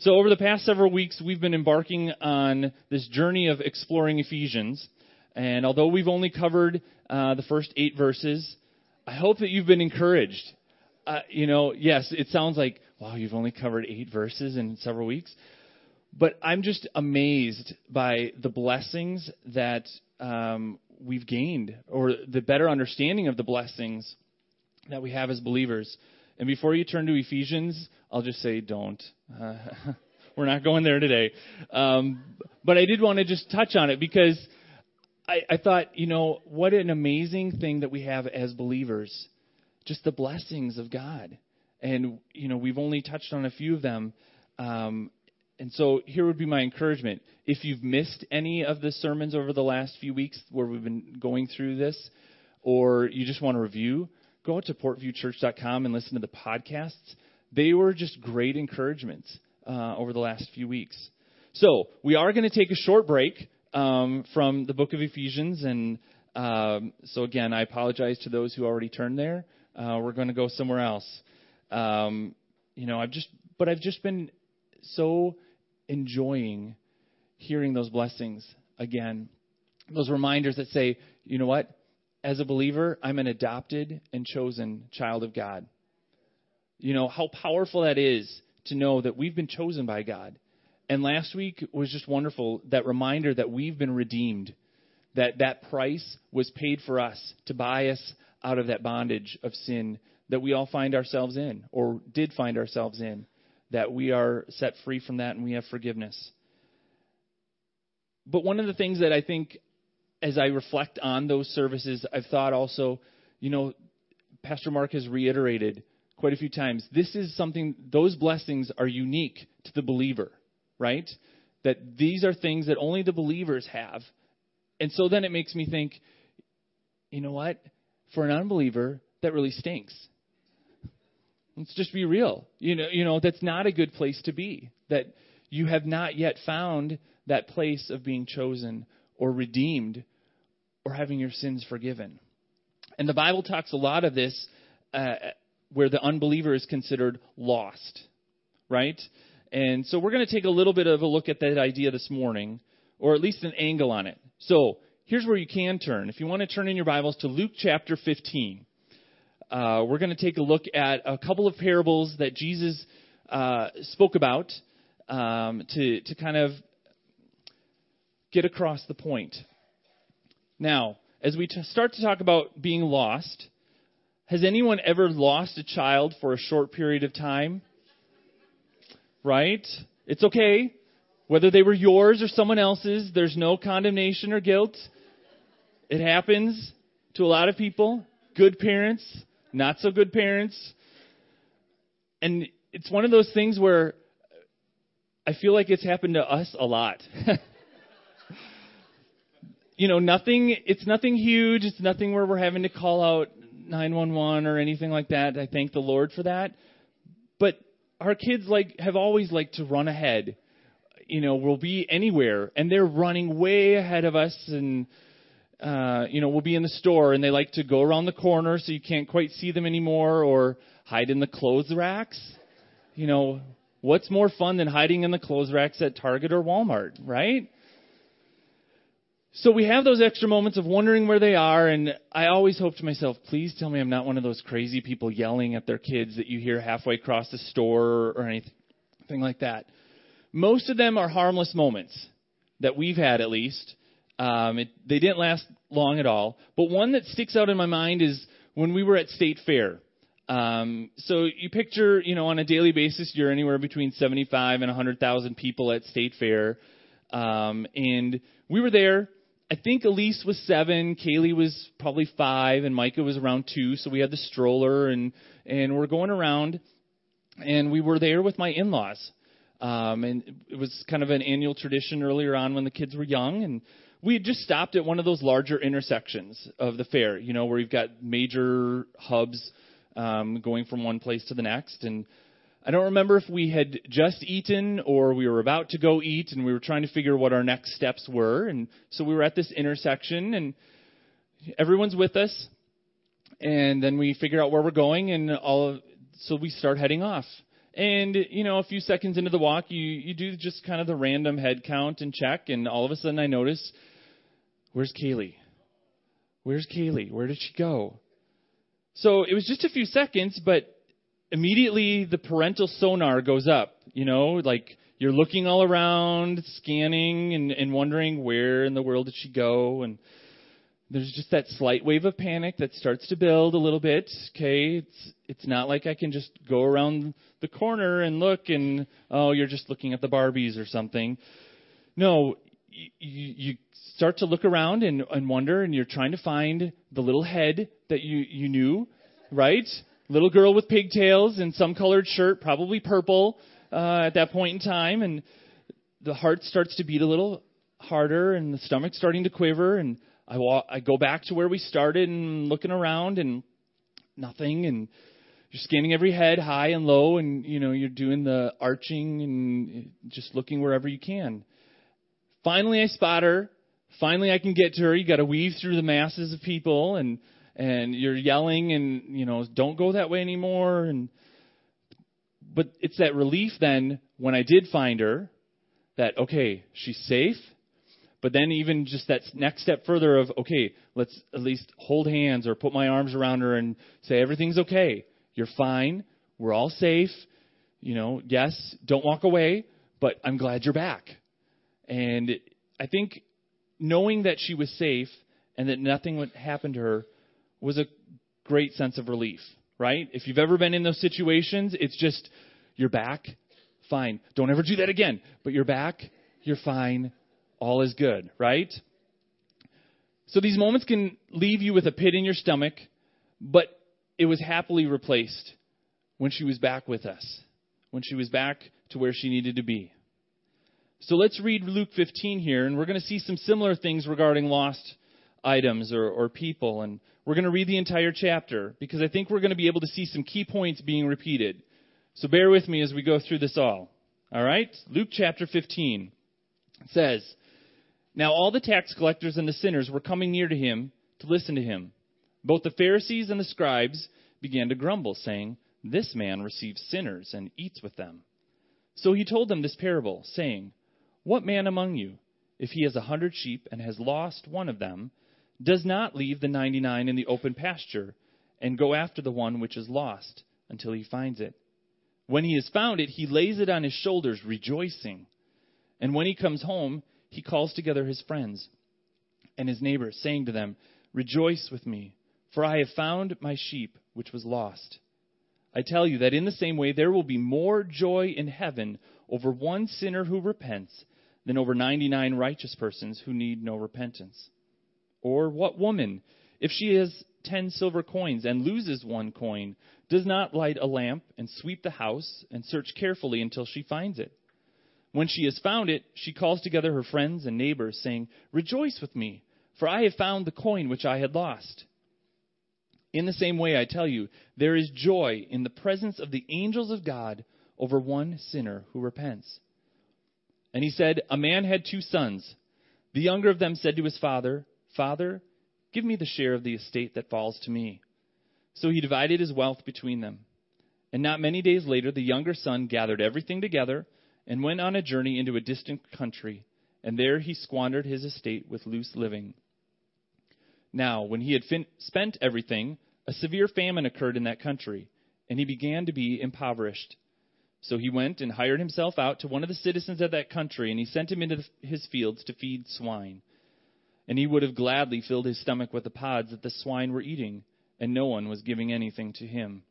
So, over the past several weeks, we've been embarking on this journey of exploring Ephesians. And although we've only covered uh, the first eight verses, I hope that you've been encouraged. Uh, you know, yes, it sounds like, wow, you've only covered eight verses in several weeks. But I'm just amazed by the blessings that um, we've gained, or the better understanding of the blessings that we have as believers. And before you turn to Ephesians, I'll just say, don't. Uh, we're not going there today. Um, but I did want to just touch on it because I, I thought, you know, what an amazing thing that we have as believers. Just the blessings of God. And, you know, we've only touched on a few of them. Um, and so here would be my encouragement. If you've missed any of the sermons over the last few weeks where we've been going through this, or you just want to review, go out to portviewchurch.com and listen to the podcasts. They were just great encouragements uh, over the last few weeks. So we are going to take a short break um, from the book of Ephesians, and um, so again, I apologize to those who already turned there. Uh, we're going to go somewhere else. Um, you know, I've just, but I've just been so enjoying hearing those blessings again. Those reminders that say, you know what? As a believer, I'm an adopted and chosen child of God. You know, how powerful that is to know that we've been chosen by God. And last week was just wonderful that reminder that we've been redeemed, that that price was paid for us to buy us out of that bondage of sin that we all find ourselves in or did find ourselves in that we are set free from that and we have forgiveness. But one of the things that I think, as I reflect on those services, I've thought also, you know, Pastor Mark has reiterated quite a few times this is something, those blessings are unique to the believer, right? That these are things that only the believers have. And so then it makes me think, you know what? For an unbeliever, that really stinks. Let's just be real. You know, you know that's not a good place to be. That you have not yet found that place of being chosen or redeemed or having your sins forgiven. And the Bible talks a lot of this uh, where the unbeliever is considered lost, right? And so we're going to take a little bit of a look at that idea this morning, or at least an angle on it. So here's where you can turn. If you want to turn in your Bibles to Luke chapter 15 uh, we're going to take a look at a couple of parables that Jesus uh, spoke about um, to, to kind of get across the point. Now, as we t- start to talk about being lost, has anyone ever lost a child for a short period of time? Right? It's okay. Whether they were yours or someone else's, there's no condemnation or guilt. It happens to a lot of people. Good parents, not so good parents. And it's one of those things where I feel like it's happened to us a lot. you know, nothing, it's nothing huge. It's nothing where we're having to call out 911 or anything like that. I thank the Lord for that. But our kids like have always liked to run ahead. You know, we'll be anywhere and they're running way ahead of us and uh, you know, we'll be in the store and they like to go around the corner so you can't quite see them anymore or hide in the clothes racks. You know, what's more fun than hiding in the clothes racks at Target or Walmart, right? So we have those extra moments of wondering where they are, and I always hope to myself, please tell me I'm not one of those crazy people yelling at their kids that you hear halfway across the store or anything like that. Most of them are harmless moments that we've had at least, um, it, they didn't last long at all. But one that sticks out in my mind is when we were at State Fair. Um, so you picture, you know, on a daily basis, you're anywhere between 75 and 100,000 people at State Fair. Um, and we were there. I think Elise was seven, Kaylee was probably five, and Micah was around two. So we had the stroller, and and we're going around, and we were there with my in-laws. Um, and it was kind of an annual tradition earlier on when the kids were young, and we had just stopped at one of those larger intersections of the fair, you know, where you've got major hubs um, going from one place to the next. And I don't remember if we had just eaten or we were about to go eat and we were trying to figure what our next steps were. And so we were at this intersection and everyone's with us. And then we figure out where we're going and all of, so we start heading off. And, you know, a few seconds into the walk, you, you do just kind of the random head count and check, and all of a sudden I notice, where's Kaylee? Where's Kaylee? Where did she go? So it was just a few seconds, but immediately the parental sonar goes up. You know, like you're looking all around, scanning, and, and wondering where in the world did she go, and there's just that slight wave of panic that starts to build a little bit. Okay, it's it's not like I can just go around the corner and look and oh, you're just looking at the Barbies or something. No, you, you start to look around and, and wonder, and you're trying to find the little head that you you knew, right? Little girl with pigtails and some colored shirt, probably purple uh, at that point in time, and the heart starts to beat a little harder, and the stomach's starting to quiver, and I walk, I go back to where we started and looking around and nothing and you're scanning every head high and low and you know you're doing the arching and just looking wherever you can. Finally I spot her. Finally I can get to her. You got to weave through the masses of people and and you're yelling and you know don't go that way anymore and but it's that relief then when I did find her that okay, she's safe but then even just that next step further of, okay, let's at least hold hands or put my arms around her and say, everything's okay. You're fine. We're all safe. You know, yes, don't walk away, but I'm glad you're back. And I think knowing that she was safe and that nothing would happen to her was a great sense of relief, right? If you've ever been in those situations, it's just, you're back, fine. Don't ever do that again. But you're back, you're fine, all is good, right? So these moments can leave you with a pit in your stomach, but it was happily replaced when she was back with us, when she was back to where she needed to be. So let's read Luke 15 here, and we're going to see some similar things regarding lost items or, or people. And we're going to read the entire chapter because I think we're going to be able to see some key points being repeated. So bear with me as we go through this all. All right? Luke chapter 15 says, now all the tax collectors and the sinners were coming near to him to listen to him. Both the Pharisees and the scribes began to grumble, saying, This man receives sinners and eats with them. So he told them this parable, saying, What man among you, if he has a hundred sheep and has lost one of them, does not leave the ninety nine in the open pasture and go after the one which is lost until he finds it? When he has found it, he lays it on his shoulders, rejoicing. And when he comes home, he calls together his friends and his neighbors, saying to them, Rejoice with me, for I have found my sheep which was lost. I tell you that in the same way there will be more joy in heaven over one sinner who repents than over 99 righteous persons who need no repentance. Or what woman, if she has 10 silver coins and loses one coin, does not light a lamp and sweep the house and search carefully until she finds it? When she has found it, she calls together her friends and neighbors, saying, Rejoice with me, for I have found the coin which I had lost. In the same way, I tell you, there is joy in the presence of the angels of God over one sinner who repents. And he said, A man had two sons. The younger of them said to his father, Father, give me the share of the estate that falls to me. So he divided his wealth between them. And not many days later, the younger son gathered everything together and went on a journey into a distant country, and there he squandered his estate with loose living. Now, when he had fin- spent everything, a severe famine occurred in that country, and he began to be impoverished. So he went and hired himself out to one of the citizens of that country, and he sent him into his fields to feed swine. And he would have gladly filled his stomach with the pods that the swine were eating, and no one was giving anything to him.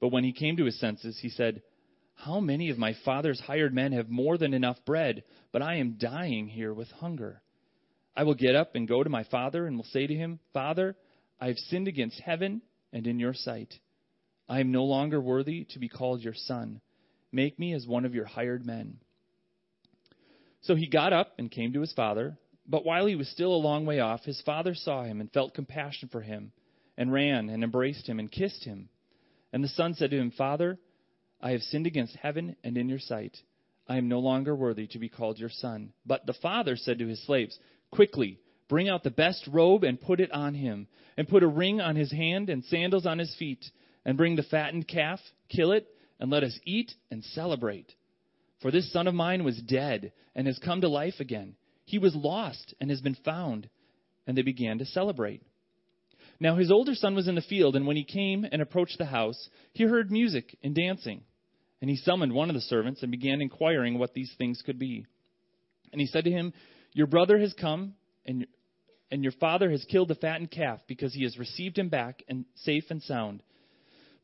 But when he came to his senses, he said, how many of my father's hired men have more than enough bread, but I am dying here with hunger? I will get up and go to my father and will say to him, Father, I have sinned against heaven and in your sight. I am no longer worthy to be called your son. Make me as one of your hired men. So he got up and came to his father. But while he was still a long way off, his father saw him and felt compassion for him, and ran and embraced him and kissed him. And the son said to him, Father, I have sinned against heaven and in your sight. I am no longer worthy to be called your son. But the father said to his slaves, Quickly, bring out the best robe and put it on him, and put a ring on his hand and sandals on his feet, and bring the fattened calf, kill it, and let us eat and celebrate. For this son of mine was dead and has come to life again. He was lost and has been found. And they began to celebrate. Now his older son was in the field, and when he came and approached the house, he heard music and dancing. And he summoned one of the servants and began inquiring what these things could be. And he said to him, Your brother has come, and, and your father has killed the fattened calf, because he has received him back and safe and sound.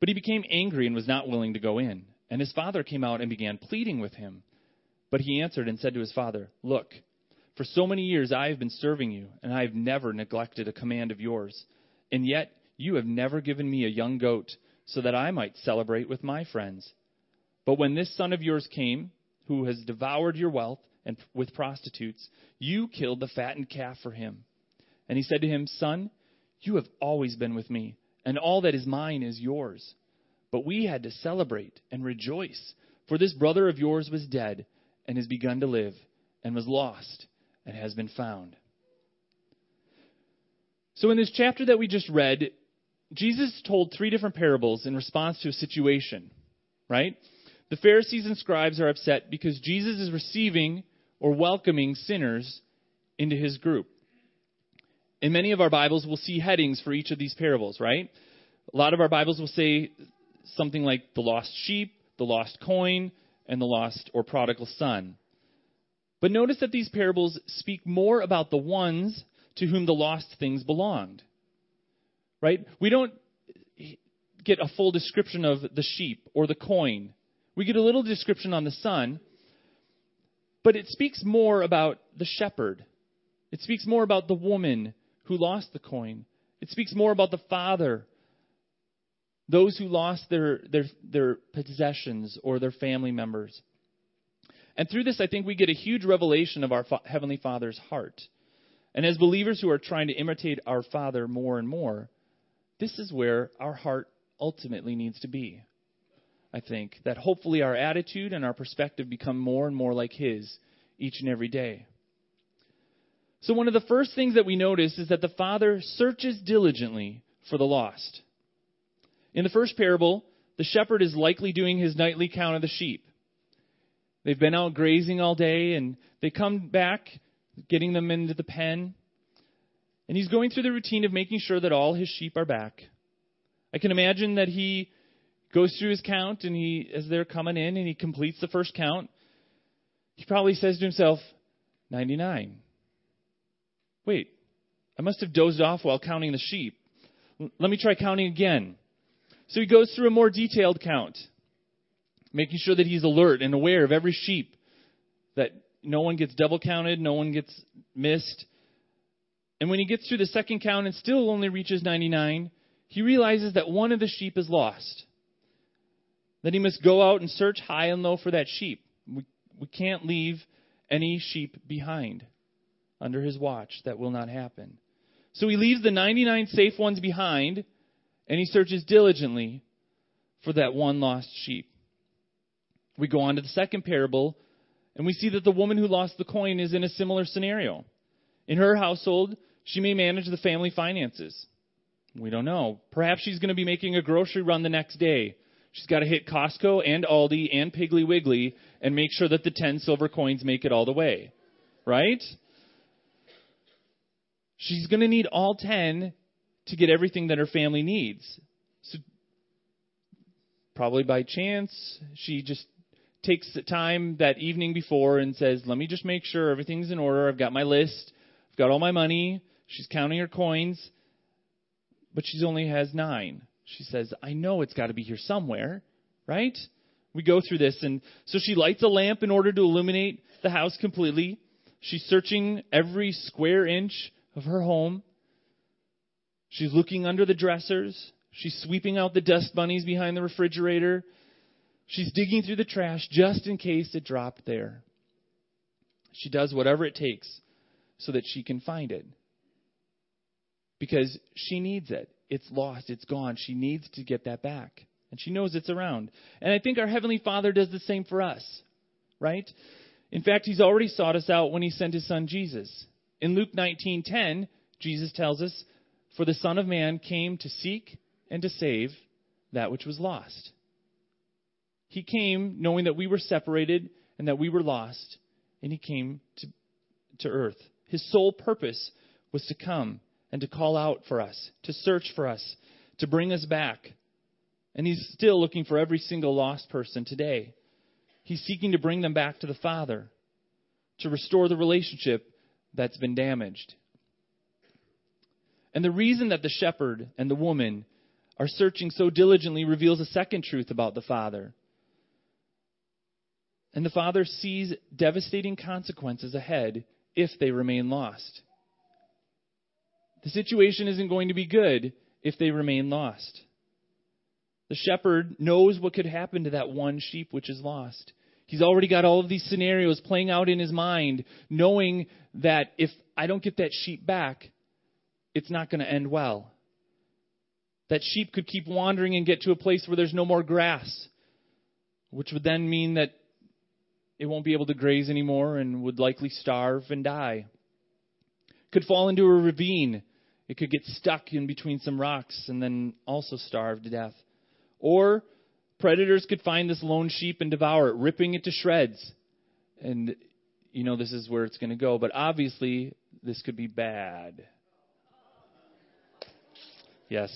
But he became angry and was not willing to go in. And his father came out and began pleading with him. But he answered and said to his father, Look, for so many years I have been serving you, and I have never neglected a command of yours. And yet you have never given me a young goat, so that I might celebrate with my friends. But when this son of yours came, who has devoured your wealth and with prostitutes, you killed the fattened calf for him. And he said to him, Son, you have always been with me, and all that is mine is yours. But we had to celebrate and rejoice, for this brother of yours was dead and has begun to live, and was lost and has been found. So, in this chapter that we just read, Jesus told three different parables in response to a situation, right? The Pharisees and scribes are upset because Jesus is receiving or welcoming sinners into his group. In many of our Bibles, we'll see headings for each of these parables, right? A lot of our Bibles will say something like the lost sheep, the lost coin, and the lost or prodigal son. But notice that these parables speak more about the ones to whom the lost things belonged. Right? We don't get a full description of the sheep or the coin. We get a little description on the son, but it speaks more about the shepherd. It speaks more about the woman who lost the coin. It speaks more about the father those who lost their, their, their possessions or their family members. And through this, I think we get a huge revelation of our Fa- Heavenly Father's heart. And as believers who are trying to imitate our Father more and more, this is where our heart ultimately needs to be. I think that hopefully our attitude and our perspective become more and more like His each and every day. So, one of the first things that we notice is that the Father searches diligently for the lost. In the first parable, the shepherd is likely doing his nightly count of the sheep. They've been out grazing all day and they come back, getting them into the pen. And he's going through the routine of making sure that all his sheep are back. I can imagine that he goes through his count and he, as they're coming in and he completes the first count, he probably says to himself, 99. Wait, I must have dozed off while counting the sheep. Let me try counting again. So he goes through a more detailed count, making sure that he's alert and aware of every sheep, that no one gets double counted, no one gets missed. And when he gets through the second count and still only reaches 99, he realizes that one of the sheep is lost. That he must go out and search high and low for that sheep. We, we can't leave any sheep behind under his watch. That will not happen. So he leaves the 99 safe ones behind and he searches diligently for that one lost sheep. We go on to the second parable, and we see that the woman who lost the coin is in a similar scenario. In her household, she may manage the family finances. We don't know. Perhaps she's going to be making a grocery run the next day. She's got to hit Costco and Aldi and Piggly Wiggly and make sure that the 10 silver coins make it all the way. Right? She's going to need all 10 to get everything that her family needs. So, probably by chance, she just takes the time that evening before and says, Let me just make sure everything's in order. I've got my list, I've got all my money. She's counting her coins, but she only has nine. She says, I know it's got to be here somewhere, right? We go through this, and so she lights a lamp in order to illuminate the house completely. She's searching every square inch of her home. She's looking under the dressers. She's sweeping out the dust bunnies behind the refrigerator. She's digging through the trash just in case it dropped there. She does whatever it takes so that she can find it. Because she needs it. It's lost. It's gone. She needs to get that back. And she knows it's around. And I think our Heavenly Father does the same for us. Right? In fact, He's already sought us out when He sent His Son Jesus. In Luke 19:10, Jesus tells us for the Son of Man came to seek and to save that which was lost. He came knowing that we were separated and that we were lost, and he came to, to earth. His sole purpose was to come and to call out for us, to search for us, to bring us back. And he's still looking for every single lost person today. He's seeking to bring them back to the Father, to restore the relationship that's been damaged. And the reason that the shepherd and the woman are searching so diligently reveals a second truth about the Father. And the Father sees devastating consequences ahead if they remain lost. The situation isn't going to be good if they remain lost. The shepherd knows what could happen to that one sheep which is lost. He's already got all of these scenarios playing out in his mind, knowing that if I don't get that sheep back, it's not going to end well. That sheep could keep wandering and get to a place where there's no more grass, which would then mean that it won't be able to graze anymore and would likely starve and die. Could fall into a ravine. It could get stuck in between some rocks and then also starve to death. Or predators could find this lone sheep and devour it, ripping it to shreds. And you know this is where it's going to go, but obviously this could be bad. Yes.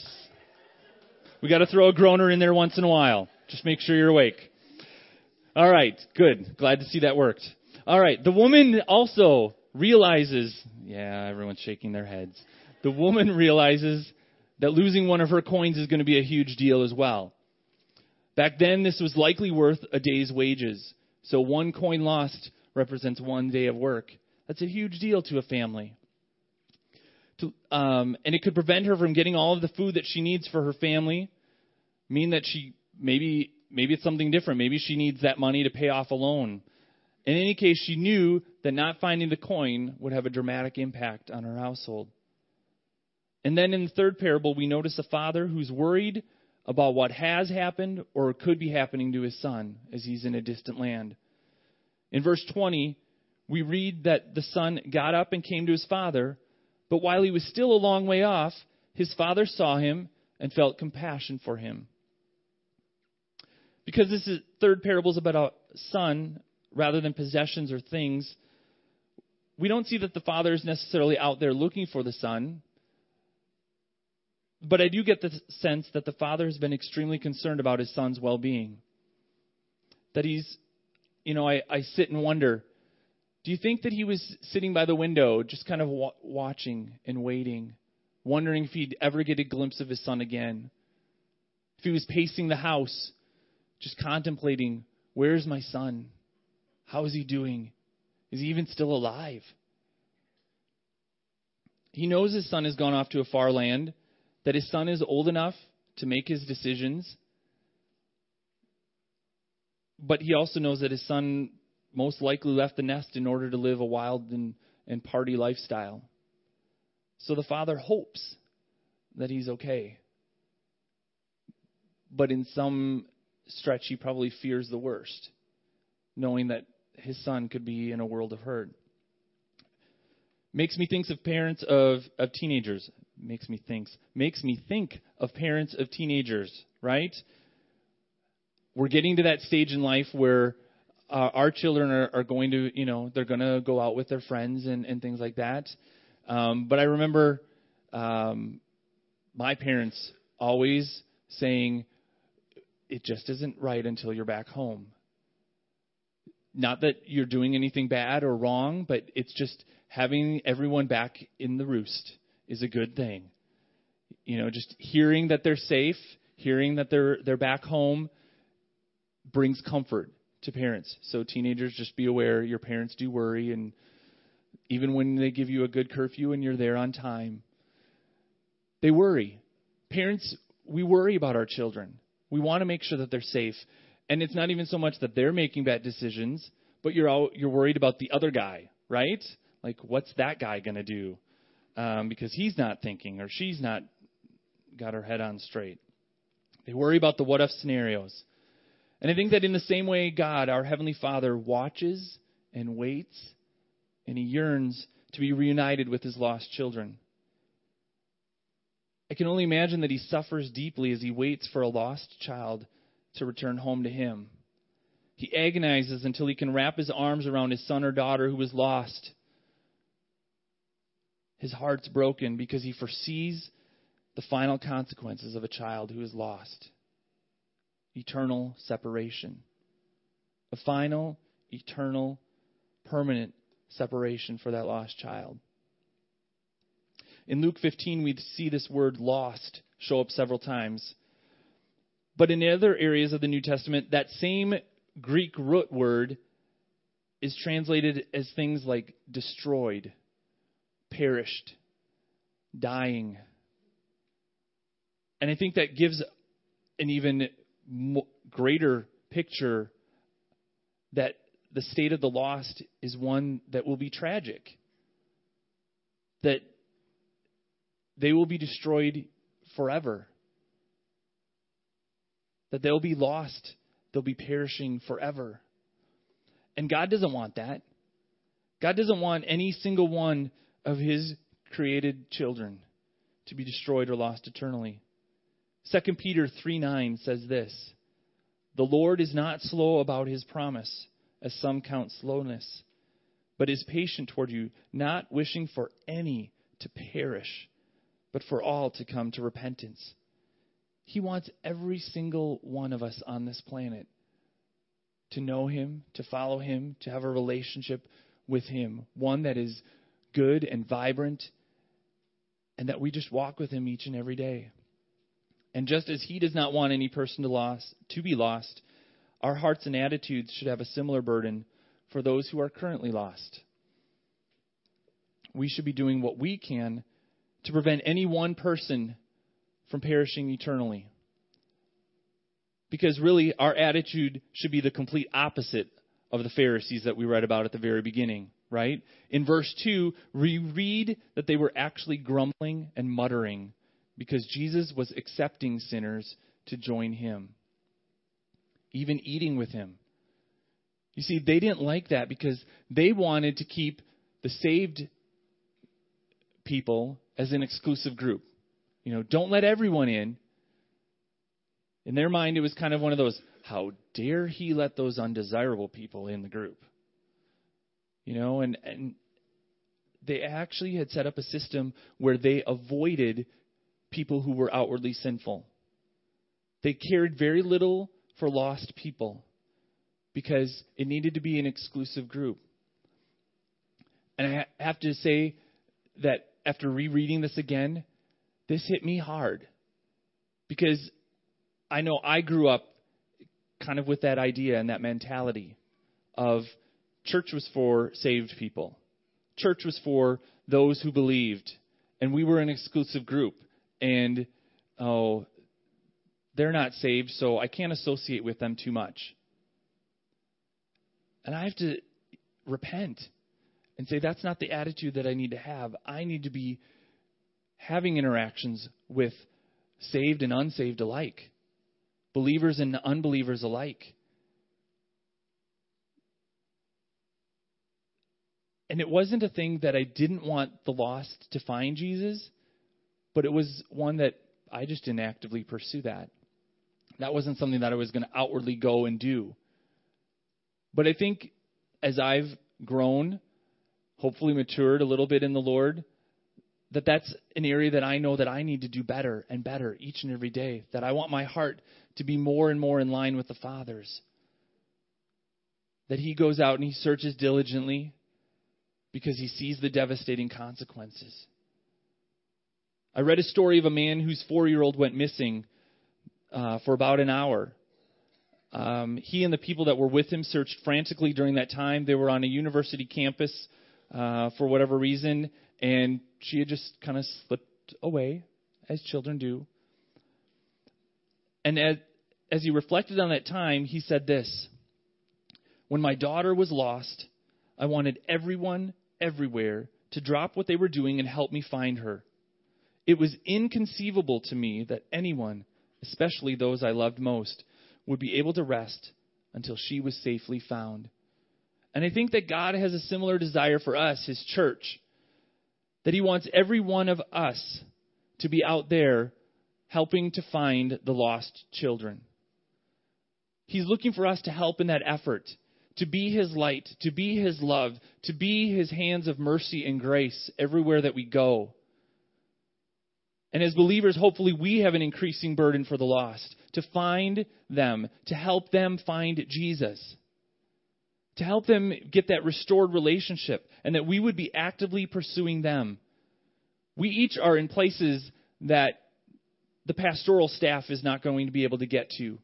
We got to throw a groaner in there once in a while. Just make sure you're awake. All right, good. Glad to see that worked. All right, the woman also realizes, yeah, everyone's shaking their heads. The woman realizes that losing one of her coins is going to be a huge deal as well. Back then, this was likely worth a day's wages. So one coin lost represents one day of work. That's a huge deal to a family. To, um, and it could prevent her from getting all of the food that she needs for her family, mean that she maybe maybe it's something different. Maybe she needs that money to pay off a loan. In any case, she knew that not finding the coin would have a dramatic impact on her household. And then in the third parable, we notice a father who's worried about what has happened or could be happening to his son as he's in a distant land. In verse 20, we read that the son got up and came to his father, but while he was still a long way off, his father saw him and felt compassion for him. Because this is, third parable is about a son rather than possessions or things, we don't see that the father is necessarily out there looking for the son. But I do get the sense that the father has been extremely concerned about his son's well being. That he's, you know, I, I sit and wonder do you think that he was sitting by the window, just kind of wa- watching and waiting, wondering if he'd ever get a glimpse of his son again? If he was pacing the house, just contemplating where's my son? How is he doing? Is he even still alive? He knows his son has gone off to a far land, that his son is old enough to make his decisions. But he also knows that his son most likely left the nest in order to live a wild and, and party lifestyle. So the father hopes that he's okay. But in some stretch, he probably fears the worst, knowing that his son could be in a world of hurt. Makes me think of parents of, of teenagers. Makes me think. Makes me think of parents of teenagers, right? We're getting to that stage in life where uh, our children are, are going to, you know, they're going to go out with their friends and, and things like that. Um, but I remember um, my parents always saying, it just isn't right until you're back home. Not that you're doing anything bad or wrong, but it's just having everyone back in the roost is a good thing. You know, just hearing that they're safe, hearing that they're they're back home brings comfort to parents. So teenagers just be aware your parents do worry and even when they give you a good curfew and you're there on time, they worry. Parents, we worry about our children. We want to make sure that they're safe. And it's not even so much that they're making bad decisions, but you're all, you're worried about the other guy, right? Like, what's that guy going to do? Um, because he's not thinking or she's not got her head on straight. They worry about the what if scenarios. And I think that in the same way, God, our Heavenly Father, watches and waits and He yearns to be reunited with His lost children. I can only imagine that he suffers deeply as he waits for a lost child to return home to him. He agonizes until he can wrap his arms around his son or daughter who is lost. His heart's broken because he foresees the final consequences of a child who is lost eternal separation. A final, eternal, permanent separation for that lost child. In Luke 15, we see this word lost show up several times. But in other areas of the New Testament, that same Greek root word is translated as things like destroyed, perished, dying. And I think that gives an even greater picture that the state of the lost is one that will be tragic. That they will be destroyed forever. That they'll be lost, they'll be perishing forever. And God doesn't want that. God doesn't want any single one of his created children to be destroyed or lost eternally. 2 Peter 3 9 says this The Lord is not slow about his promise, as some count slowness, but is patient toward you, not wishing for any to perish, but for all to come to repentance. He wants every single one of us on this planet to know Him, to follow Him, to have a relationship with Him, one that is good and vibrant, and that we just walk with Him each and every day. And just as he does not want any person to, lost, to be lost, our hearts and attitudes should have a similar burden for those who are currently lost. We should be doing what we can to prevent any one person from perishing eternally. Because really, our attitude should be the complete opposite of the Pharisees that we read about at the very beginning, right? In verse 2, we read that they were actually grumbling and muttering because Jesus was accepting sinners to join him, even eating with him. You see, they didn't like that because they wanted to keep the saved people as an exclusive group. You know, don't let everyone in. In their mind, it was kind of one of those, how dare he let those undesirable people in the group? You know, and, and they actually had set up a system where they avoided people who were outwardly sinful. They cared very little for lost people because it needed to be an exclusive group. And I have to say that after rereading this again, this hit me hard because I know I grew up kind of with that idea and that mentality of church was for saved people. Church was for those who believed, and we were an exclusive group and oh, they're not saved, so I can't associate with them too much. And I have to repent and say that's not the attitude that I need to have. I need to be having interactions with saved and unsaved alike, believers and unbelievers alike. And it wasn't a thing that I didn't want the lost to find Jesus but it was one that I just didn't actively pursue that. That wasn't something that I was going to outwardly go and do. But I think as I've grown, hopefully matured a little bit in the Lord, that that's an area that I know that I need to do better and better each and every day. That I want my heart to be more and more in line with the Father's. That He goes out and He searches diligently because He sees the devastating consequences. I read a story of a man whose four year old went missing uh, for about an hour. Um, he and the people that were with him searched frantically during that time. They were on a university campus uh, for whatever reason, and she had just kind of slipped away, as children do. And as, as he reflected on that time, he said this When my daughter was lost, I wanted everyone, everywhere, to drop what they were doing and help me find her. It was inconceivable to me that anyone, especially those I loved most, would be able to rest until she was safely found. And I think that God has a similar desire for us, His church, that He wants every one of us to be out there helping to find the lost children. He's looking for us to help in that effort, to be His light, to be His love, to be His hands of mercy and grace everywhere that we go. And as believers, hopefully we have an increasing burden for the lost, to find them, to help them find Jesus, to help them get that restored relationship, and that we would be actively pursuing them. We each are in places that the pastoral staff is not going to be able to get to.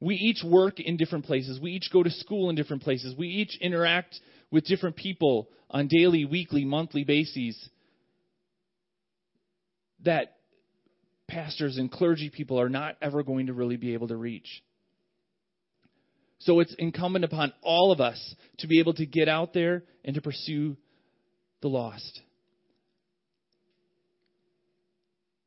We each work in different places. We each go to school in different places. We each interact with different people on daily, weekly, monthly bases that pastors and clergy people are not ever going to really be able to reach. So it's incumbent upon all of us to be able to get out there and to pursue the lost.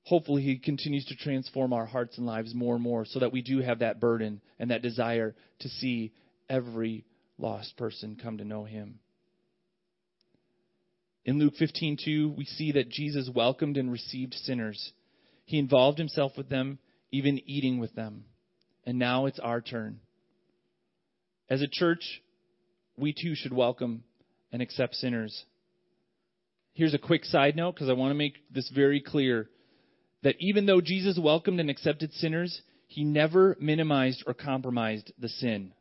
Hopefully, He continues to transform our hearts and lives more and more so that we do have that burden and that desire to see every lost person come to know Him. In Luke 15:2, we see that Jesus welcomed and received sinners. He involved himself with them, even eating with them. And now it's our turn. As a church, we too should welcome and accept sinners. Here's a quick side note because I want to make this very clear that even though Jesus welcomed and accepted sinners, he never minimized or compromised the sin.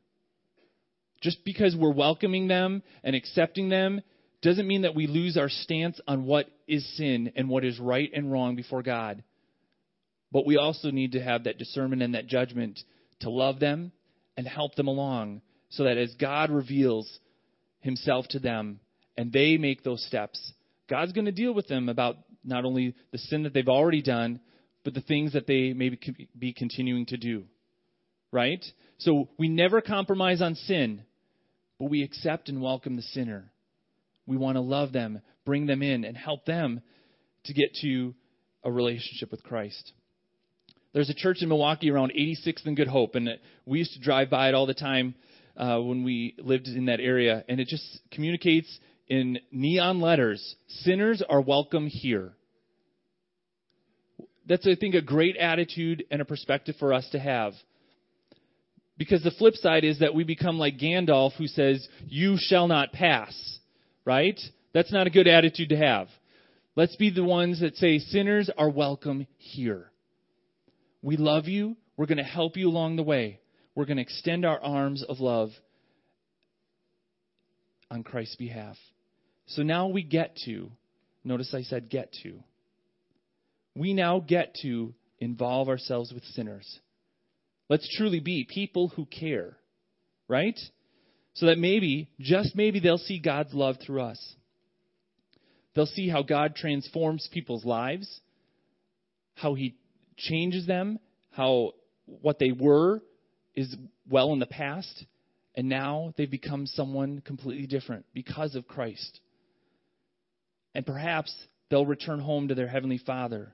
Just because we're welcoming them and accepting them doesn't mean that we lose our stance on what is sin and what is right and wrong before God. But we also need to have that discernment and that judgment to love them and help them along so that as God reveals himself to them and they make those steps, God's going to deal with them about not only the sin that they've already done, but the things that they may be continuing to do. Right? So we never compromise on sin, but we accept and welcome the sinner. We want to love them, bring them in, and help them to get to a relationship with Christ. There's a church in Milwaukee around 86th and Good Hope, and we used to drive by it all the time uh, when we lived in that area, and it just communicates in neon letters sinners are welcome here. That's, I think, a great attitude and a perspective for us to have. Because the flip side is that we become like Gandalf who says, You shall not pass right? That's not a good attitude to have. Let's be the ones that say, sinners are welcome here. We love you. We're going to help you along the way. We're going to extend our arms of love on Christ's behalf. So now we get to, notice I said get to. We now get to involve ourselves with sinners. Let's truly be people who care, right? So that maybe, just maybe, they'll see God's love through us. They'll see how God transforms people's lives, how He changes them, how what they were is well in the past, and now they've become someone completely different because of Christ. And perhaps they'll return home to their Heavenly Father,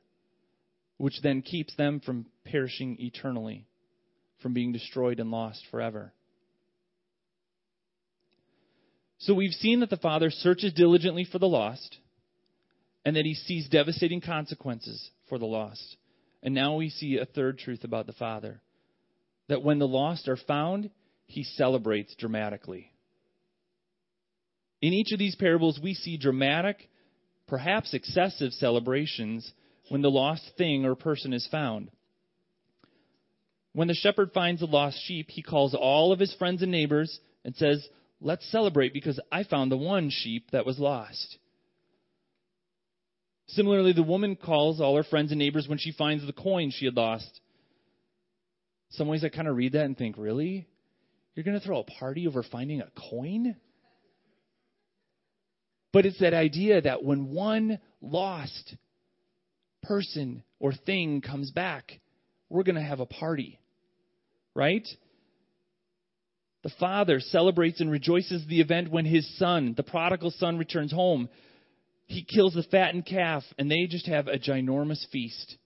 which then keeps them from perishing eternally, from being destroyed and lost forever. So we've seen that the Father searches diligently for the lost and that he sees devastating consequences for the lost. And now we see a third truth about the Father that when the lost are found, he celebrates dramatically. In each of these parables, we see dramatic, perhaps excessive celebrations when the lost thing or person is found. When the shepherd finds the lost sheep, he calls all of his friends and neighbors and says, Let's celebrate because I found the one sheep that was lost. Similarly, the woman calls all her friends and neighbors when she finds the coin she had lost. Some ways I kind of read that and think, really? You're going to throw a party over finding a coin? But it's that idea that when one lost person or thing comes back, we're going to have a party. Right? The father celebrates and rejoices the event when his son, the prodigal son, returns home. He kills the fattened calf, and they just have a ginormous feast.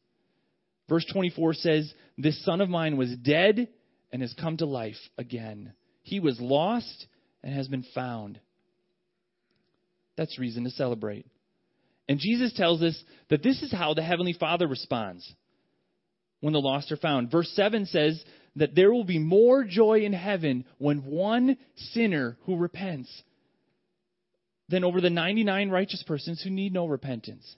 Verse 24 says, This son of mine was dead and has come to life again. He was lost and has been found. That's reason to celebrate. And Jesus tells us that this is how the Heavenly Father responds when the lost are found. Verse 7 says that there will be more joy in heaven when one sinner who repents than over the 99 righteous persons who need no repentance.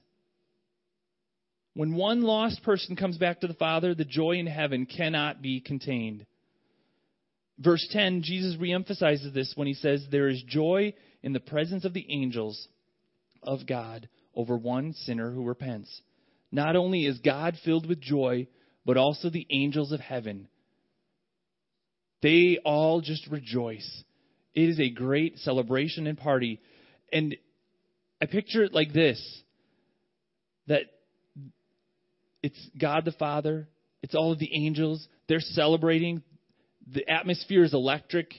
When one lost person comes back to the Father, the joy in heaven cannot be contained. Verse 10, Jesus reemphasizes this when he says, There is joy in the presence of the angels of God over one sinner who repents. Not only is God filled with joy, but also the angels of heaven. They all just rejoice. It is a great celebration and party. And I picture it like this that it's God the Father, it's all of the angels, they're celebrating. The atmosphere is electric.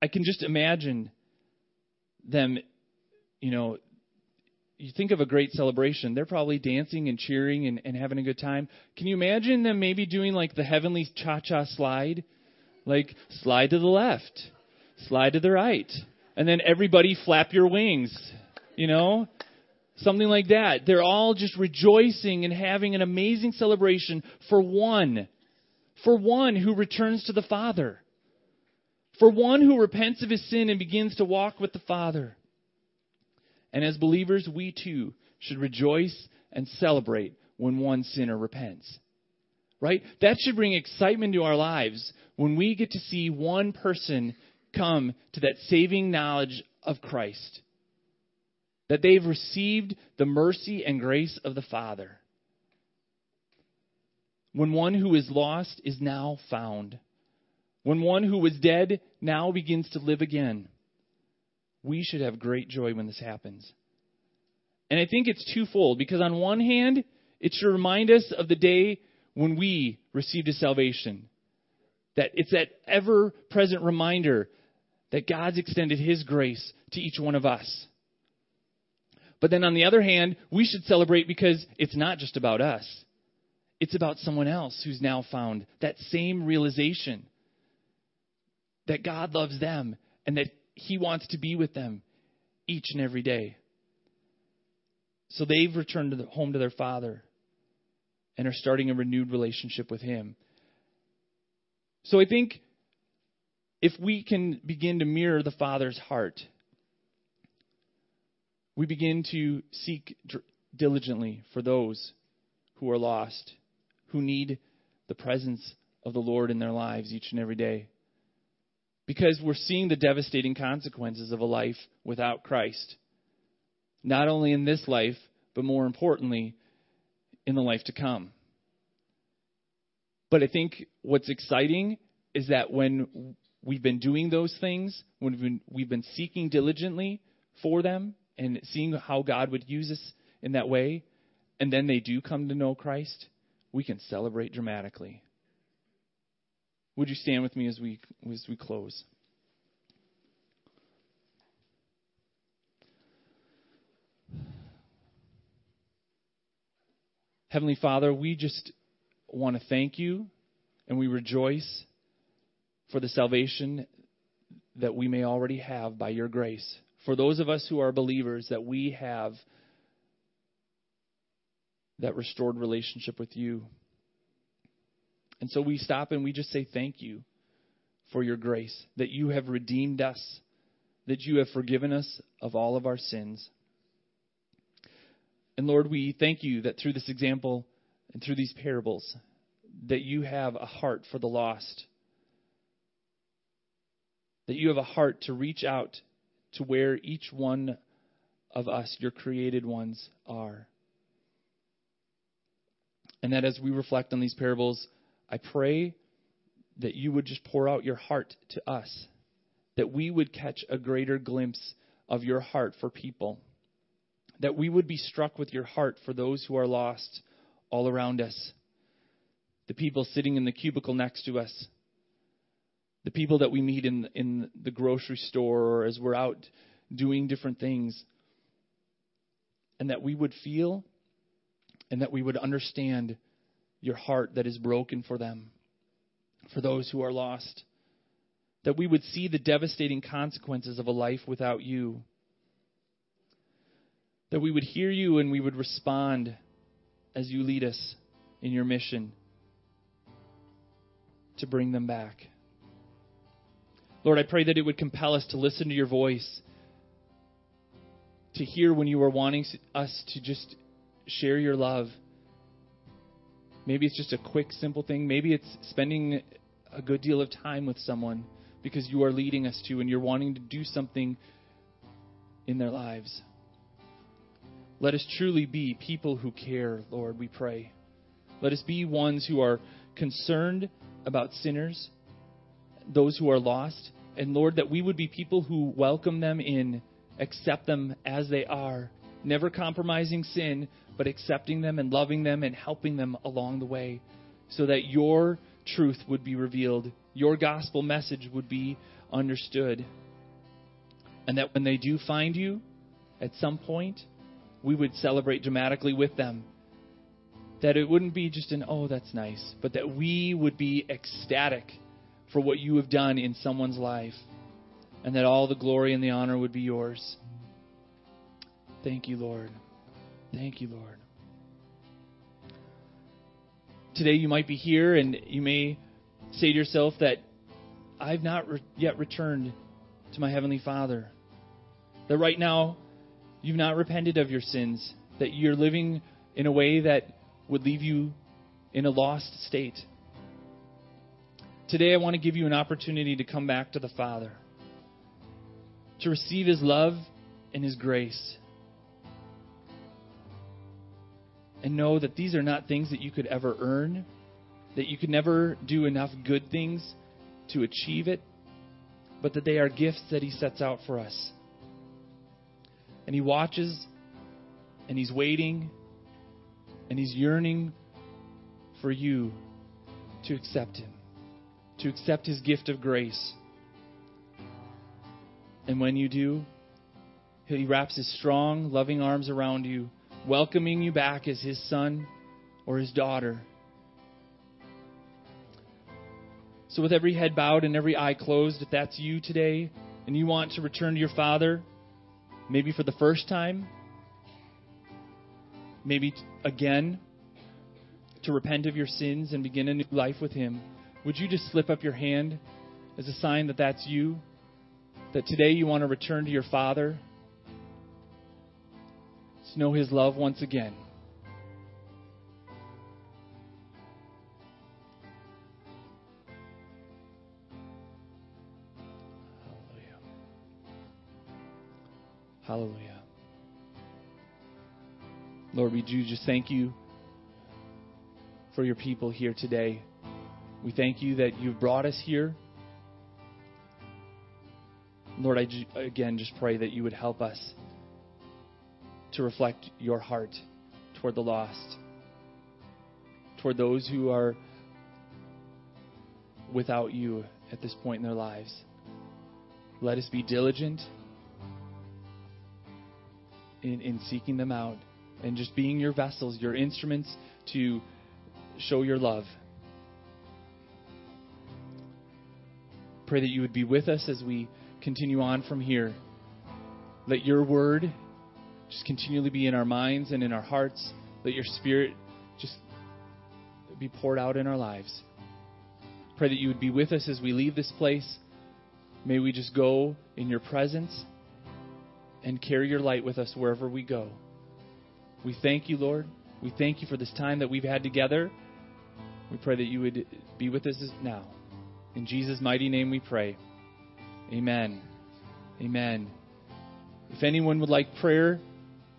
I can just imagine them, you know, you think of a great celebration, they're probably dancing and cheering and, and having a good time. Can you imagine them maybe doing like the heavenly cha cha slide? Like, slide to the left, slide to the right, and then everybody flap your wings, you know? Something like that. They're all just rejoicing and having an amazing celebration for one, for one who returns to the Father, for one who repents of his sin and begins to walk with the Father. And as believers, we too should rejoice and celebrate when one sinner repents. Right? That should bring excitement to our lives when we get to see one person come to that saving knowledge of Christ. That they've received the mercy and grace of the Father. When one who is lost is now found. When one who was dead now begins to live again we should have great joy when this happens. And I think it's twofold because, on one hand, it should remind us of the day when we received a salvation. That it's that ever present reminder that God's extended His grace to each one of us. But then on the other hand, we should celebrate because it's not just about us. It's about someone else who's now found that same realization that God loves them and that he wants to be with them each and every day. So they've returned to the, home to their father and are starting a renewed relationship with him. So I think if we can begin to mirror the Father's heart, we begin to seek diligently for those who are lost, who need the presence of the Lord in their lives each and every day because we're seeing the devastating consequences of a life without Christ. Not only in this life, but more importantly, in the life to come. But I think what's exciting is that when we've been doing those things, when we've been, we've been seeking diligently for them and seeing how God would use us in that way, and then they do come to know Christ, we can celebrate dramatically. Would you stand with me as we, as we close? Heavenly Father, we just want to thank you and we rejoice for the salvation that we may already have by your grace. For those of us who are believers, that we have that restored relationship with you. And so we stop and we just say thank you for your grace, that you have redeemed us, that you have forgiven us of all of our sins. And Lord, we thank you that through this example and through these parables, that you have a heart for the lost, that you have a heart to reach out to where each one of us, your created ones, are. And that as we reflect on these parables, I pray that you would just pour out your heart to us, that we would catch a greater glimpse of your heart for people, that we would be struck with your heart for those who are lost all around us, the people sitting in the cubicle next to us, the people that we meet in, in the grocery store or as we're out doing different things, and that we would feel and that we would understand your heart that is broken for them, for those who are lost. That we would see the devastating consequences of a life without you. That we would hear you and we would respond as you lead us in your mission. to bring them back. Lord, I pray that it would compel us to listen to your voice, to hear when you are wanting us to just share your love. Maybe it's just a quick, simple thing. Maybe it's spending a good deal of time with someone because you are leading us to and you're wanting to do something in their lives. Let us truly be people who care, Lord, we pray. Let us be ones who are concerned about sinners, those who are lost, and Lord, that we would be people who welcome them in, accept them as they are, never compromising sin, but accepting them and loving them and helping them along the way so that your truth would be revealed, your gospel message would be understood, and that when they do find you at some point, we would celebrate dramatically with them. That it wouldn't be just an, oh, that's nice, but that we would be ecstatic for what you have done in someone's life, and that all the glory and the honor would be yours. Thank you, Lord. Thank you, Lord. Today you might be here and you may say to yourself that I've not re- yet returned to my Heavenly Father. That right now you've not repented of your sins. That you're living in a way that would leave you in a lost state. Today I want to give you an opportunity to come back to the Father, to receive His love and His grace. and know that these are not things that you could ever earn, that you could never do enough good things to achieve it, but that they are gifts that He sets out for us. And He watches, and He's waiting, and He's yearning for you to accept Him, to accept His gift of grace. And when you do, He wraps His strong, loving arms around you welcoming you back as his son or his daughter. So, with every head bowed and every eye closed, if that's you today and you want to return to your Father, maybe for the first time, maybe again, to repent of your sins and begin a new life with Him, would you just slip up your hand as a sign that that's you? That today you want to return to your Father? to know His love once again. Hallelujah. Hallelujah. Lord, we do just thank you for your people here today. We thank you that you've brought us here. Lord, I again just pray that you would help us to reflect your heart toward the lost, toward those who are without you at this point in their lives. Let us be diligent in, in seeking them out and just being your vessels, your instruments to show your love. Pray that you would be with us as we continue on from here. Let your word just continually be in our minds and in our hearts. Let your spirit just be poured out in our lives. Pray that you would be with us as we leave this place. May we just go in your presence and carry your light with us wherever we go. We thank you, Lord. We thank you for this time that we've had together. We pray that you would be with us now. In Jesus' mighty name we pray. Amen. Amen. If anyone would like prayer,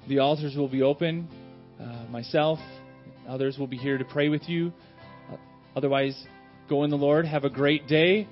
the altars will be open. Uh, myself, others will be here to pray with you. Uh, otherwise, go in the Lord. Have a great day.